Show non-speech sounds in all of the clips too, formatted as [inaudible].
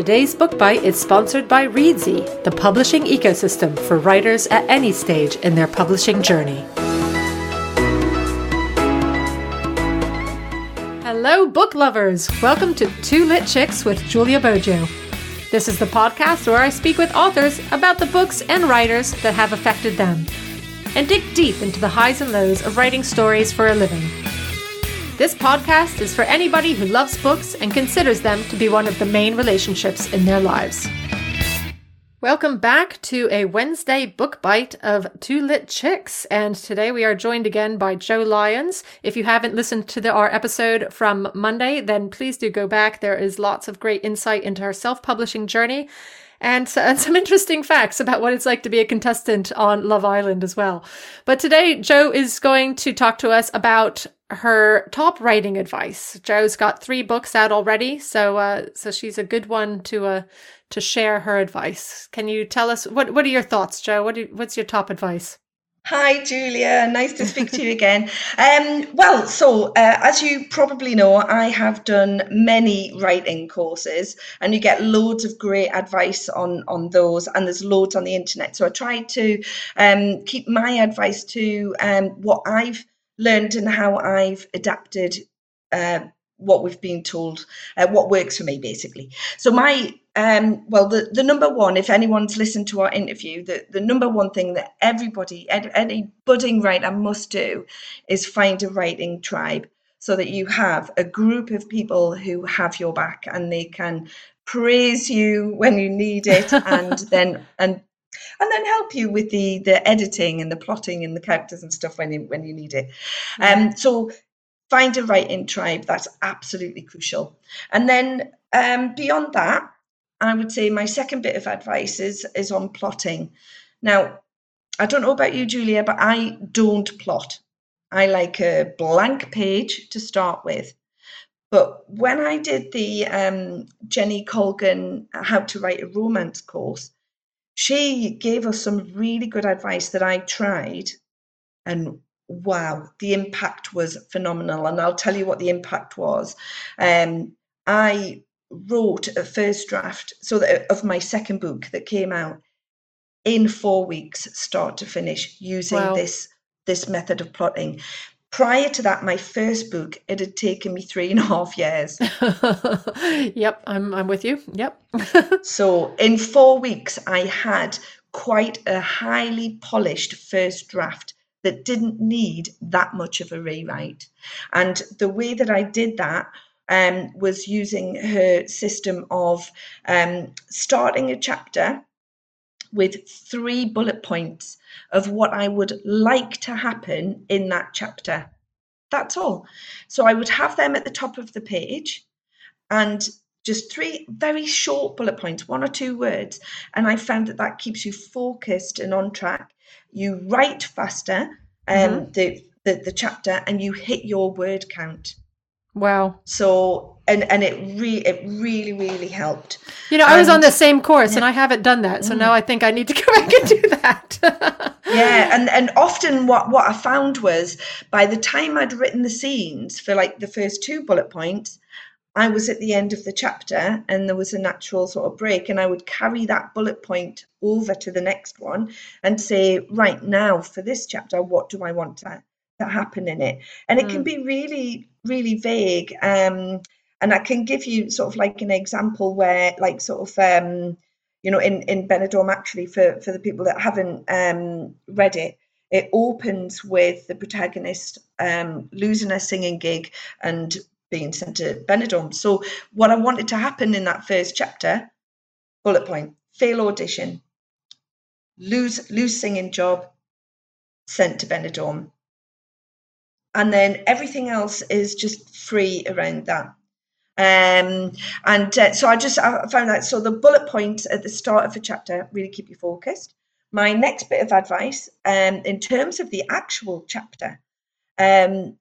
Today's Book Bite is sponsored by Reedsy, the publishing ecosystem for writers at any stage in their publishing journey. Hello, book lovers! Welcome to Two Lit Chicks with Julia Boggio. This is the podcast where I speak with authors about the books and writers that have affected them, and dig deep into the highs and lows of writing stories for a living. This podcast is for anybody who loves books and considers them to be one of the main relationships in their lives. Welcome back to a Wednesday book bite of Two Lit Chicks. And today we are joined again by Jo Lyons. If you haven't listened to the, our episode from Monday, then please do go back. There is lots of great insight into her self publishing journey and, and some interesting facts about what it's like to be a contestant on Love Island as well. But today, Jo is going to talk to us about her top writing advice. Jo's got three books out already, so uh, so she's a good one to uh, to share her advice. Can you tell us what what are your thoughts, Jo? What do, what's your top advice? Hi, Julia. Nice to speak to you again. Um, well, so uh, as you probably know, I have done many writing courses, and you get loads of great advice on on those, and there's loads on the internet. So I try to um, keep my advice to um, what I've learned and how I've adapted uh, what we've been told, uh, what works for me, basically. So my um, well, the, the number one, if anyone's listened to our interview, the, the number one thing that everybody, any budding writer must do is find a writing tribe so that you have a group of people who have your back and they can praise you when you need it [laughs] and then and and then help you with the the editing and the plotting and the characters and stuff when you when you need it. Um, so find a writing tribe. That's absolutely crucial. And then um, beyond that, I would say my second bit of advice is is on plotting. Now, I don't know about you, Julia, but I don't plot. I like a blank page to start with. But when I did the um, Jenny Colgan How to Write a Romance course, she gave us some really good advice that I tried. And wow, the impact was phenomenal. And I'll tell you what the impact was. Um, I wrote a first draft so that of my second book that came out in four weeks, start to finish, using wow. this this method of plotting. Prior to that, my first book, it had taken me three and a half years. [laughs] yep, I'm I'm with you. Yep. [laughs] so in four weeks, I had quite a highly polished first draft that didn't need that much of a rewrite. And the way that I did that um, was using her system of um, starting a chapter with three bullet points of what I would like to happen in that chapter. That's all. So I would have them at the top of the page and just three very short bullet points, one or two words. And I found that that keeps you focused and on track. You write faster um, mm-hmm. the, the, the chapter and you hit your word count. Wow. So and and it really it really really helped. You know, I was on the same course and I haven't done that. So mm. now I think I need to [laughs] go back and do that. [laughs] yeah, and and often what what I found was by the time I'd written the scenes for like the first two bullet points, I was at the end of the chapter and there was a natural sort of break and I would carry that bullet point over to the next one and say, right now for this chapter, what do I want to that happen in it. And it mm. can be really really vague um and i can give you sort of like an example where like sort of um you know in in benidorm actually for for the people that haven't um read it it opens with the protagonist um losing a singing gig and being sent to benidorm. So what i wanted to happen in that first chapter bullet point fail audition lose lose singing job sent to benidorm and then everything else is just free around that. Um, and uh, so I just I found that so the bullet points at the start of a chapter really keep you focused. My next bit of advice, um, in terms of the actual chapter, um,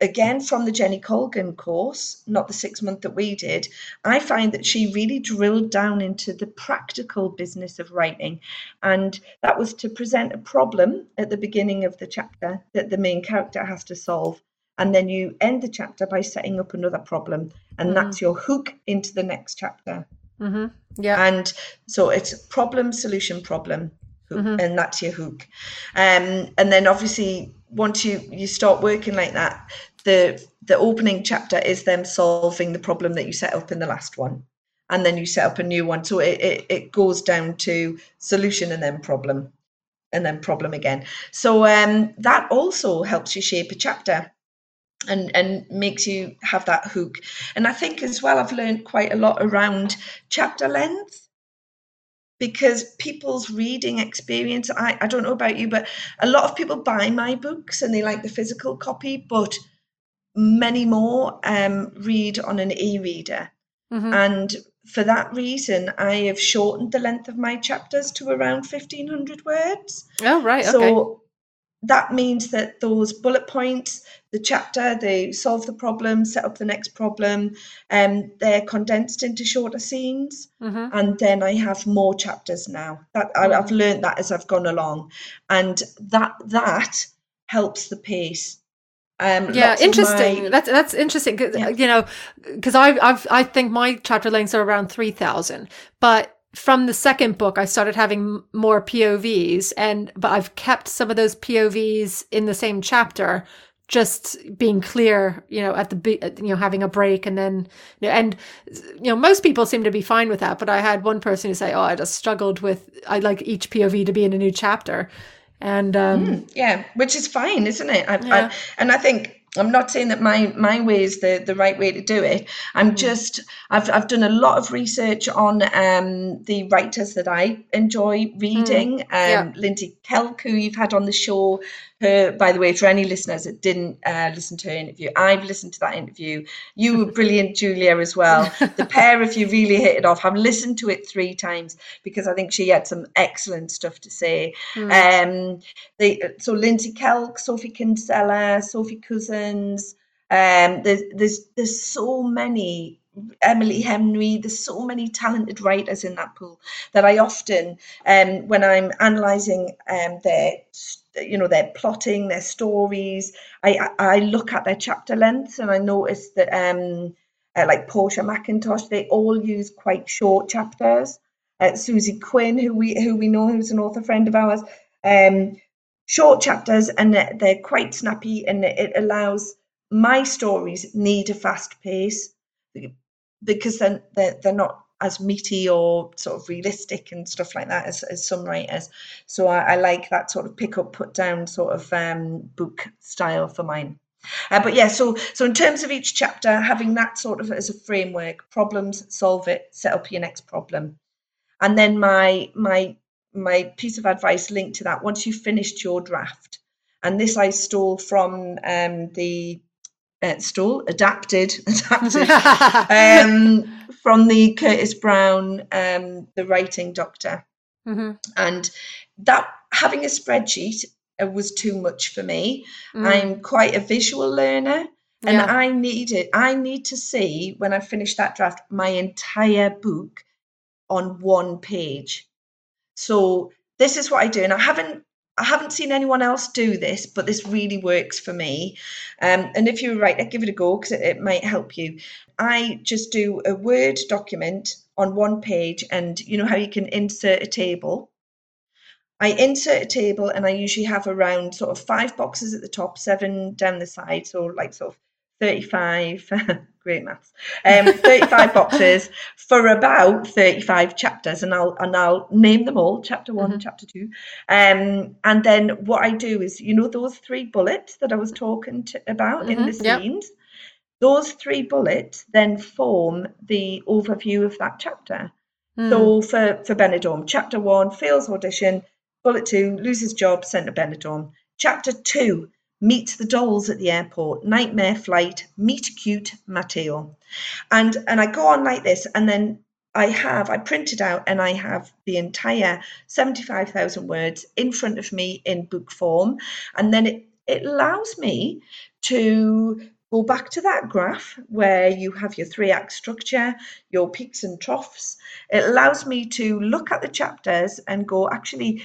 again from the Jenny Colgan course, not the six month that we did, I find that she really drilled down into the practical business of writing. And that was to present a problem at the beginning of the chapter that the main character has to solve. And then you end the chapter by setting up another problem. And mm. that's your hook into the next chapter. Mm-hmm. Yeah. And so it's problem, solution, problem, mm-hmm. and that's your hook. Um, and then obviously once you you start working like that, the the opening chapter is them solving the problem that you set up in the last one. And then you set up a new one. So it, it, it goes down to solution and then problem and then problem again. So um, that also helps you shape a chapter and and makes you have that hook and i think as well i've learned quite a lot around chapter length because people's reading experience I, I don't know about you but a lot of people buy my books and they like the physical copy but many more um, read on an e-reader. Mm-hmm. and for that reason i have shortened the length of my chapters to around 1500 words. Oh right so okay that means that those bullet points, the chapter, they solve the problem, set up the next problem, and um, they're condensed into shorter scenes. Mm-hmm. And then I have more chapters now. That mm-hmm. I've learned that as I've gone along, and that that helps the pace. Um, yeah, interesting. My... That's that's interesting. Cause, yeah. You know, because I I've I think my chapter lengths are around three thousand, but from the second book, I started having more POVs, and but I've kept some of those POVs in the same chapter, just being clear, you know, at the you know having a break, and then you know, and you know most people seem to be fine with that. But I had one person who say, "Oh, I just struggled with I like each POV to be in a new chapter," and um, mm, yeah, which is fine, isn't it? I, yeah. I, and I think I'm not saying that my my way is the the right way to do it. I'm mm. just I've I've done a lot of research on um, the writers that I enjoy reading. Mm. Um, yeah. Lindsay Kelk, who you've had on the show, her, by the way, for any listeners that didn't uh, listen to her interview, I've listened to that interview. You were [laughs] brilliant, Julia, as well. The [laughs] pair of you really hit it off. I've listened to it three times because I think she had some excellent stuff to say. Mm. Um, they, so Lindsay Kelk, Sophie Kinsella, Sophie Um, there's there's there's so many Emily Henry. There's so many talented writers in that pool that I often, um, when I'm analysing um, their you know their plotting their stories i i look at their chapter lengths and i notice that um uh, like portia mcintosh they all use quite short chapters uh, susie quinn who we who we know who's an author friend of ours um short chapters and they're quite snappy and it allows my stories need a fast pace because then they're, they're not as meaty or sort of realistic and stuff like that as, as some writers. So I, I like that sort of pick up, put down sort of um, book style for mine. Uh, but yeah, so so in terms of each chapter, having that sort of as a framework, problems, solve it, set up your next problem, and then my my my piece of advice linked to that. Once you've finished your draft, and this I stole from um, the uh, stole adapted [laughs] adapted [laughs] um, from the Curtis Brown, um, the writing doctor. Mm-hmm. And that having a spreadsheet uh, was too much for me. Mm. I'm quite a visual learner. And yeah. I needed, I need to see when I finish that draft my entire book on one page. So this is what I do, and I haven't I haven't seen anyone else do this, but this really works for me. Um, and if you're right, give it a go because it, it might help you. I just do a Word document on one page, and you know how you can insert a table. I insert a table, and I usually have around sort of five boxes at the top, seven down the side, so like sort of 35 [laughs] great maths. Um, 35 [laughs] boxes for about 35 chapters, and I'll and I'll name them all: chapter one, mm-hmm. chapter two. Um, and then what I do is, you know, those three bullets that I was talking to, about mm-hmm. in the scenes. Yep. Those three bullets then form the overview of that chapter. Mm. So for for Benidorm, chapter one fails audition. Bullet two loses job, sent to Benidorm. Chapter two meet the dolls at the airport, nightmare flight, meet cute Matteo. And and I go on like this and then I have I printed out and I have the entire 75,000 words in front of me in book form and then it it allows me to go back to that graph where you have your three act structure, your peaks and troughs. It allows me to look at the chapters and go, actually,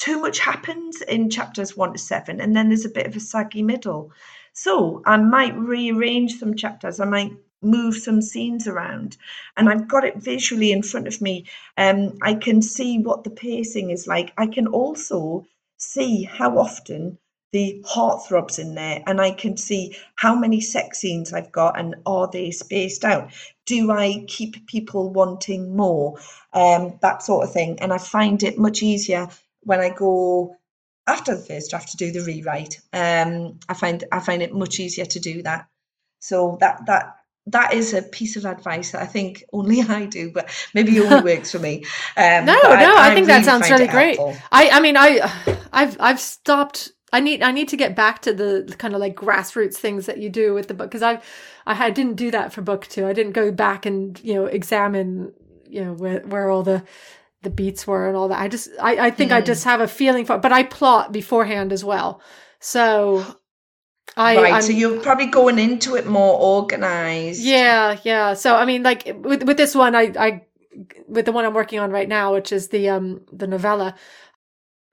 too much happens in chapters one to seven, and then there's a bit of a saggy middle. So I might rearrange some chapters. I might move some scenes around and I've got it visually in front of me. Um, I can see what the pacing is like. I can also see how often the heartthrobs in there and I can see how many sex scenes I've got and are they spaced out? Do I keep people wanting more? Um, that sort of thing. And I find it much easier when I go after the first draft to do the rewrite. Um, I find I find it much easier to do that. So that that that is a piece of advice that I think only [laughs] I do, but maybe only works for me. Um, no, no, I, I, think really that sounds really great. I, I mean, I, I've, I've stopped. I need, I need to get back to the kind of like grassroots things that you do with the book because I, I didn't do that for book two. I didn't go back and you know examine you know where where all the the beats were and all that. I just, I, I think mm. I just have a feeling for, but I plot beforehand as well. So I, right. I'm, so you're probably going into it more organized. Yeah. Yeah. So, I mean, like with, with this one, I, I, with the one I'm working on right now, which is the, um, the novella,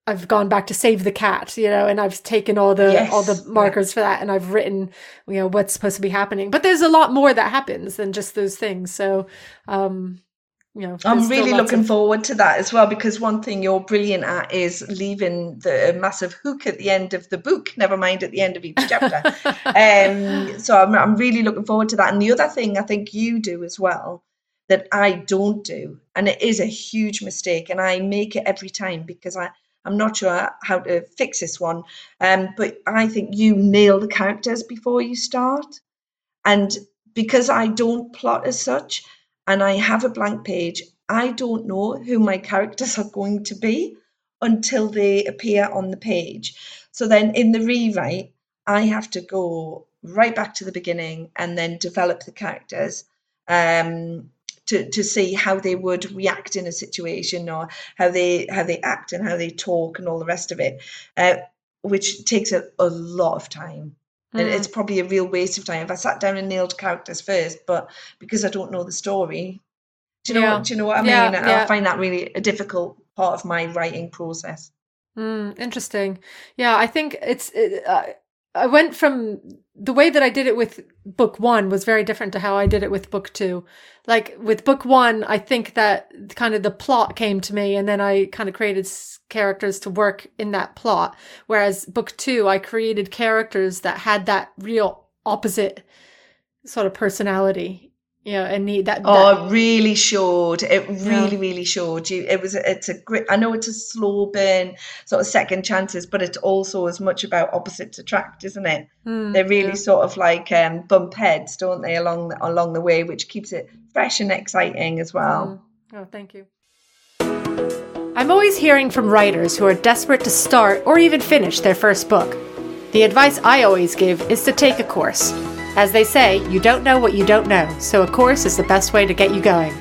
I've gone back to save the cat, you know, and I've taken all the yes. all the markers yeah. for that and I've written, you know, what's supposed to be happening. But there's a lot more that happens than just those things. So um you know, I'm really looking of... forward to that as well because one thing you're brilliant at is leaving the massive hook at the end of the book, never mind at the end of each chapter. [laughs] um, so I'm, I'm really looking forward to that. And the other thing I think you do as well that I don't do, and it is a huge mistake, and I make it every time because I, I'm not sure how to fix this one. Um, but I think you nail the characters before you start. And because I don't plot as such, and I have a blank page, I don't know who my characters are going to be until they appear on the page. So then in the rewrite, I have to go right back to the beginning and then develop the characters um, to, to see how they would react in a situation or how they how they act and how they talk and all the rest of it, uh, which takes a, a lot of time. Mm. It's probably a real waste of time if I sat down and nailed characters first, but because I don't know the story, do you know? Yeah. What, do you know what I yeah, mean? Yeah. I find that really a difficult part of my writing process. Mm, interesting. Yeah, I think it's. It, uh, I went from the way that I did it with book one was very different to how I did it with book two. Like with book one, I think that kind of the plot came to me and then I kind of created characters to work in that plot. Whereas book two, I created characters that had that real opposite sort of personality yeah, and need that. Oh, that, it really showed. It really, yeah. really showed you. It was. It's a great. I know it's a slow burn, sort of second chances, but it's also as much about opposites attract, isn't it? Mm, they really yeah. sort of like um, bump heads, don't they, along the, along the way, which keeps it fresh and exciting as well. Mm. Oh, thank you. I'm always hearing from writers who are desperate to start or even finish their first book. The advice I always give is to take a course. As they say, you don't know what you don't know, so a course is the best way to get you going.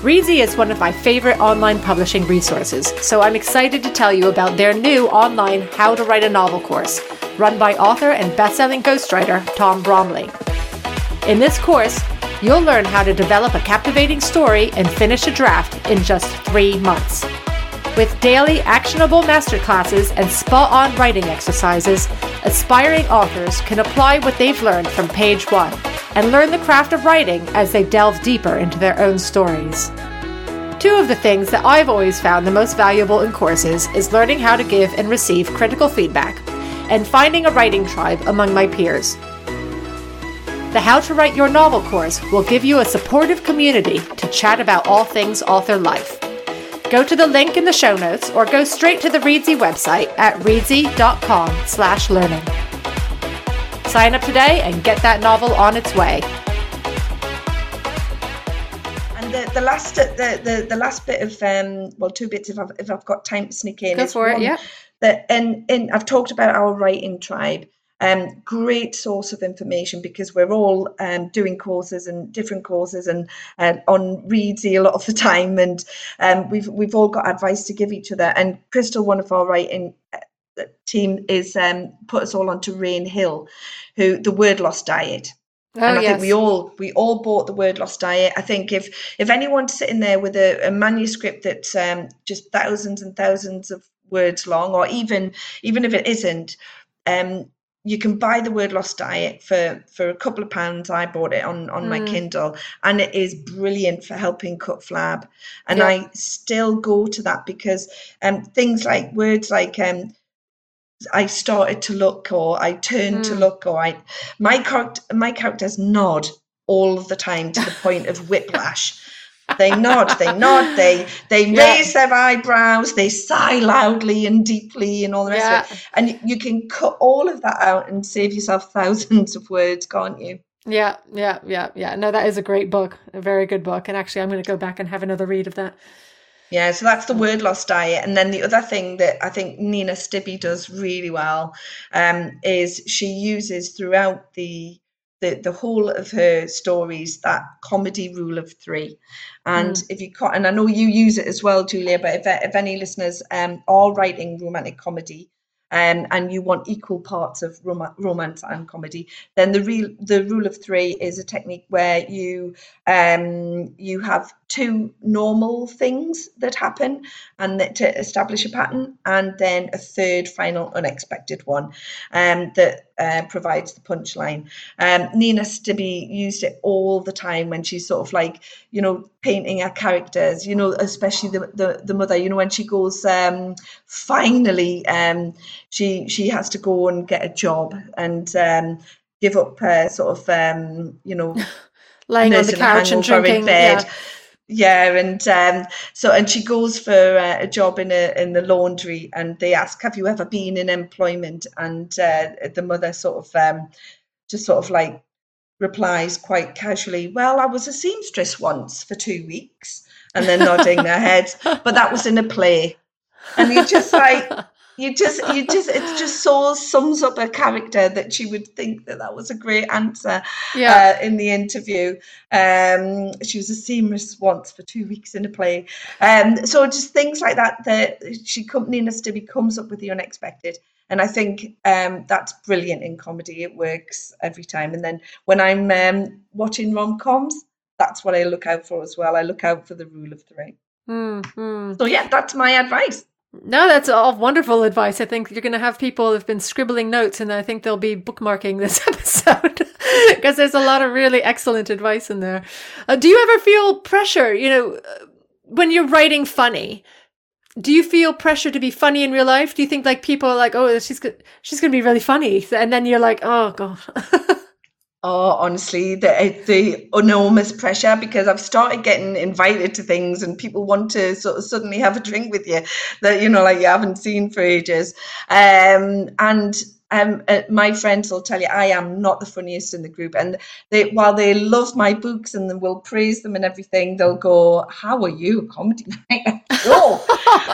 Reedsy is one of my favorite online publishing resources, so I'm excited to tell you about their new online How to Write a Novel course, run by author and bestselling ghostwriter Tom Bromley. In this course, you'll learn how to develop a captivating story and finish a draft in just three months. With daily actionable masterclasses and spot on writing exercises, aspiring authors can apply what they've learned from page one and learn the craft of writing as they delve deeper into their own stories. Two of the things that I've always found the most valuable in courses is learning how to give and receive critical feedback and finding a writing tribe among my peers. The How to Write Your Novel course will give you a supportive community to chat about all things author life go to the link in the show notes or go straight to the Reedsy website at reedsy.com slash learning. Sign up today and get that novel on its way. And the, the last the, the, the last bit of um well two bits if I've if I've got time to sneak in. Go for it, yeah. That and, and I've talked about our writing tribe um, great source of information because we're all um, doing courses and different courses and uh, on Reedsy a lot of the time, and um, we've we've all got advice to give each other. And Crystal, one of our writing uh, team, is um, put us all onto Rayne Hall, who the word loss diet. Oh, and I yes. think we all we all bought the word loss diet. I think if if anyone's sitting there with a, a manuscript that's um, just thousands and thousands of words long, or even even if it isn't, um, you can buy the word loss diet for for a couple of pounds i bought it on on mm. my kindle and it is brilliant for helping cut flab and yeah. i still go to that because um things like words like um I started to look or I turned mm. to look or I my character my characters nod all of the time to the point of [laughs] whiplash. They nod, they nod, they they yeah. raise their eyebrows, they sigh loudly and deeply and all the rest yeah. of it. And you can cut all of that out and save yourself thousands of words, can't you? Yeah, yeah, yeah, yeah. No, that is a great book, a very good book. And actually, I'm going to go back and have another read of that. Yeah, so that's the word loss diet. And then the other thing that I think Nina Stibbe does really well um, is she uses throughout the the, the whole of her stories that comedy rule of three and mm. if you can't and i know you use it as well julia but if, if any listeners um, are writing romantic comedy um, and you want equal parts of rom- romance and comedy, then the real the rule of three is a technique where you um, you have two normal things that happen and that, to establish a pattern, and then a third final unexpected one um, that uh, provides the punchline. Um, Nina Stibbe used it all the time when she's sort of like, you know, painting her characters, you know, especially the, the, the mother, you know, when she goes, um, finally, um, she, she has to go and get a job and um, give up her sort of, um, you know, [laughs] lying on the couch and drinking. bed. Yeah yeah and um, so and she goes for uh, a job in a in the laundry and they ask have you ever been in employment? And uh, the mother sort of um, just sort of like replies quite casually well i was a seamstress once for two weeks and then nodding their head but that was in a play. And you're just like you just you just it just so sums up her character that she would think that that was a great answer yeah. uh, in the interview um she was a seamstress once for two weeks in a play um so just things like that that she Nina Stibbe comes up with the unexpected and I think um, that's brilliant in comedy. It works every time. And then when I'm um, watching rom coms, that's what I look out for as well. I look out for the rule of 3 mm-hmm. So yeah, that's my advice. No, that's all wonderful advice. I think you're going to have people who've been scribbling notes, and I think they'll be bookmarking this [laughs] episode because there's a lot of really excellent advice in there. Uh, do you ever feel pressure? You know, uh, when you're writing funny, do you feel pressure to be funny in real life? Do you think like people are like, oh, she's good, she's going to be really funny, and then you're like, oh god. [laughs] Oh, honestly, the the enormous pressure because I've started getting invited to things and people want to sort of suddenly have a drink with you that you know like you haven't seen for ages. Um, and um, uh, my friends will tell you I am not the funniest in the group, and they while they love my books and will praise them and everything, they'll go, "How are you, comedy [laughs] writer?" [laughs]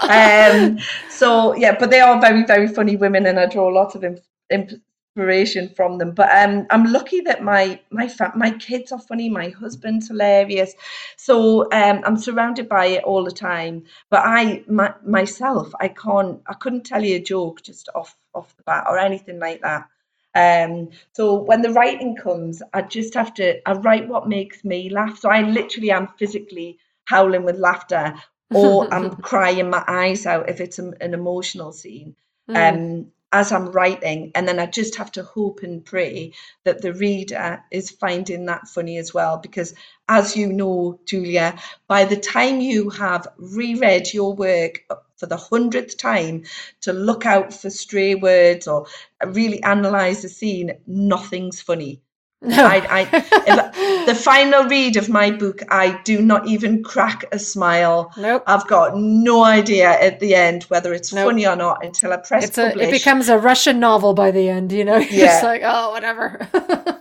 um, so yeah, but they are very very funny women, and I draw a lot of imp- inspiration from them. But um, I'm lucky that my my fa- my kids are funny. My husband's hilarious, so um, I'm surrounded by it all the time. But I my, myself, I can't. I couldn't tell you a joke just off off the bat or anything like that. Um, so when the writing comes, I just have to. I write what makes me laugh. So I literally am physically howling with laughter, or [laughs] I'm crying my eyes out if it's an emotional scene. Mm. Um, as I'm writing, and then I just have to hope and pray that the reader is finding that funny as well. Because, as you know, Julia, by the time you have reread your work for the hundredth time to look out for stray words or really analyze the scene, nothing's funny. No. I, I, [laughs] the final read of my book, I do not even crack a smile. Nope. I've got no idea at the end whether it's nope. funny or not until I press it's publish. A, it becomes a Russian novel by the end, you know? [laughs] You're yeah. just like, oh, whatever.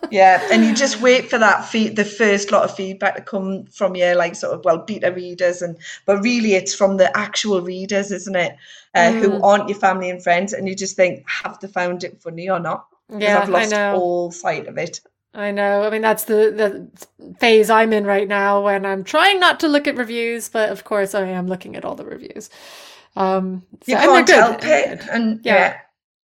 [laughs] yeah, and you just wait for that feed, the first lot of feedback to come from you, like sort of well beta readers, and but really it's from the actual readers, isn't it? Uh, mm. Who aren't your family and friends, and you just think, have they found it funny or not? Yeah, I've lost I know. all sight of it. I know. I mean, that's the the phase I'm in right now when I'm trying not to look at reviews, but of course I am looking at all the reviews. Um, so, you can't help it, and yeah. yeah.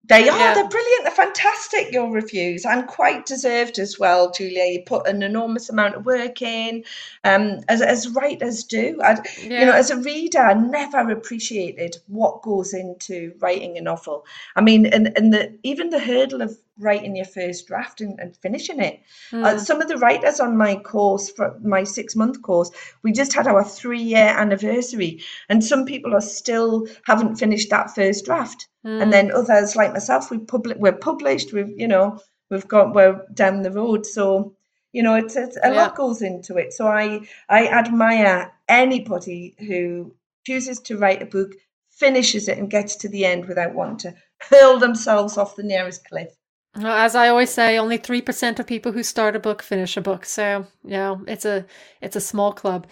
They are. Yeah. They're brilliant. They're fantastic. Your reviews and quite deserved as well, Julia. You put an enormous amount of work in, um, as as writers do. I, yeah. You know, as a reader, I never appreciated what goes into writing a novel. I mean, and and the even the hurdle of writing your first draft and, and finishing it. Mm. Uh, some of the writers on my course, for my six month course, we just had our three year anniversary, and some people are still haven't finished that first draft. Mm. And then others, like myself, we public we're published. We've you know we've got we're down the road. So you know it's, it's a yeah. lot goes into it. So I I admire anybody who chooses to write a book, finishes it, and gets to the end without wanting to hurl themselves off the nearest cliff. As I always say, only three percent of people who start a book finish a book. So you know, it's a it's a small club.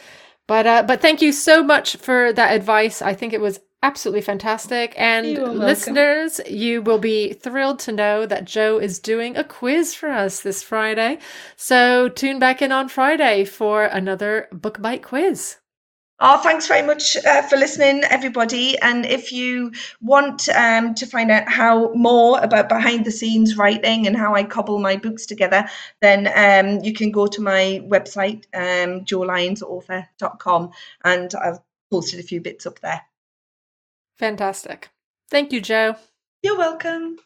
But uh, but thank you so much for that advice. I think it was absolutely fantastic. And listeners, you will be thrilled to know that Jo is doing a quiz for us this Friday. So tune back in on Friday for another book bite quiz. Oh, thanks very much uh, for listening, everybody. And if you want um, to find out how more about behind the scenes writing and how I cobble my books together, then um, you can go to my website, um, jolyonsauthor.com, and I've posted a few bits up there. Fantastic. Thank you, Jo. You're welcome.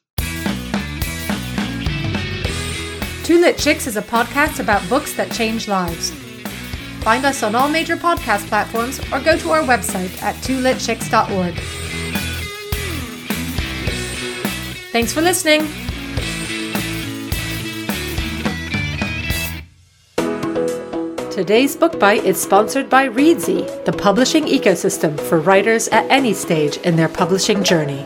Two Lit Chicks is a podcast about books that change lives. Find us on all major podcast platforms or go to our website at twolitchicks.org. Thanks for listening. Today's Book Bite is sponsored by Reedsy, the publishing ecosystem for writers at any stage in their publishing journey.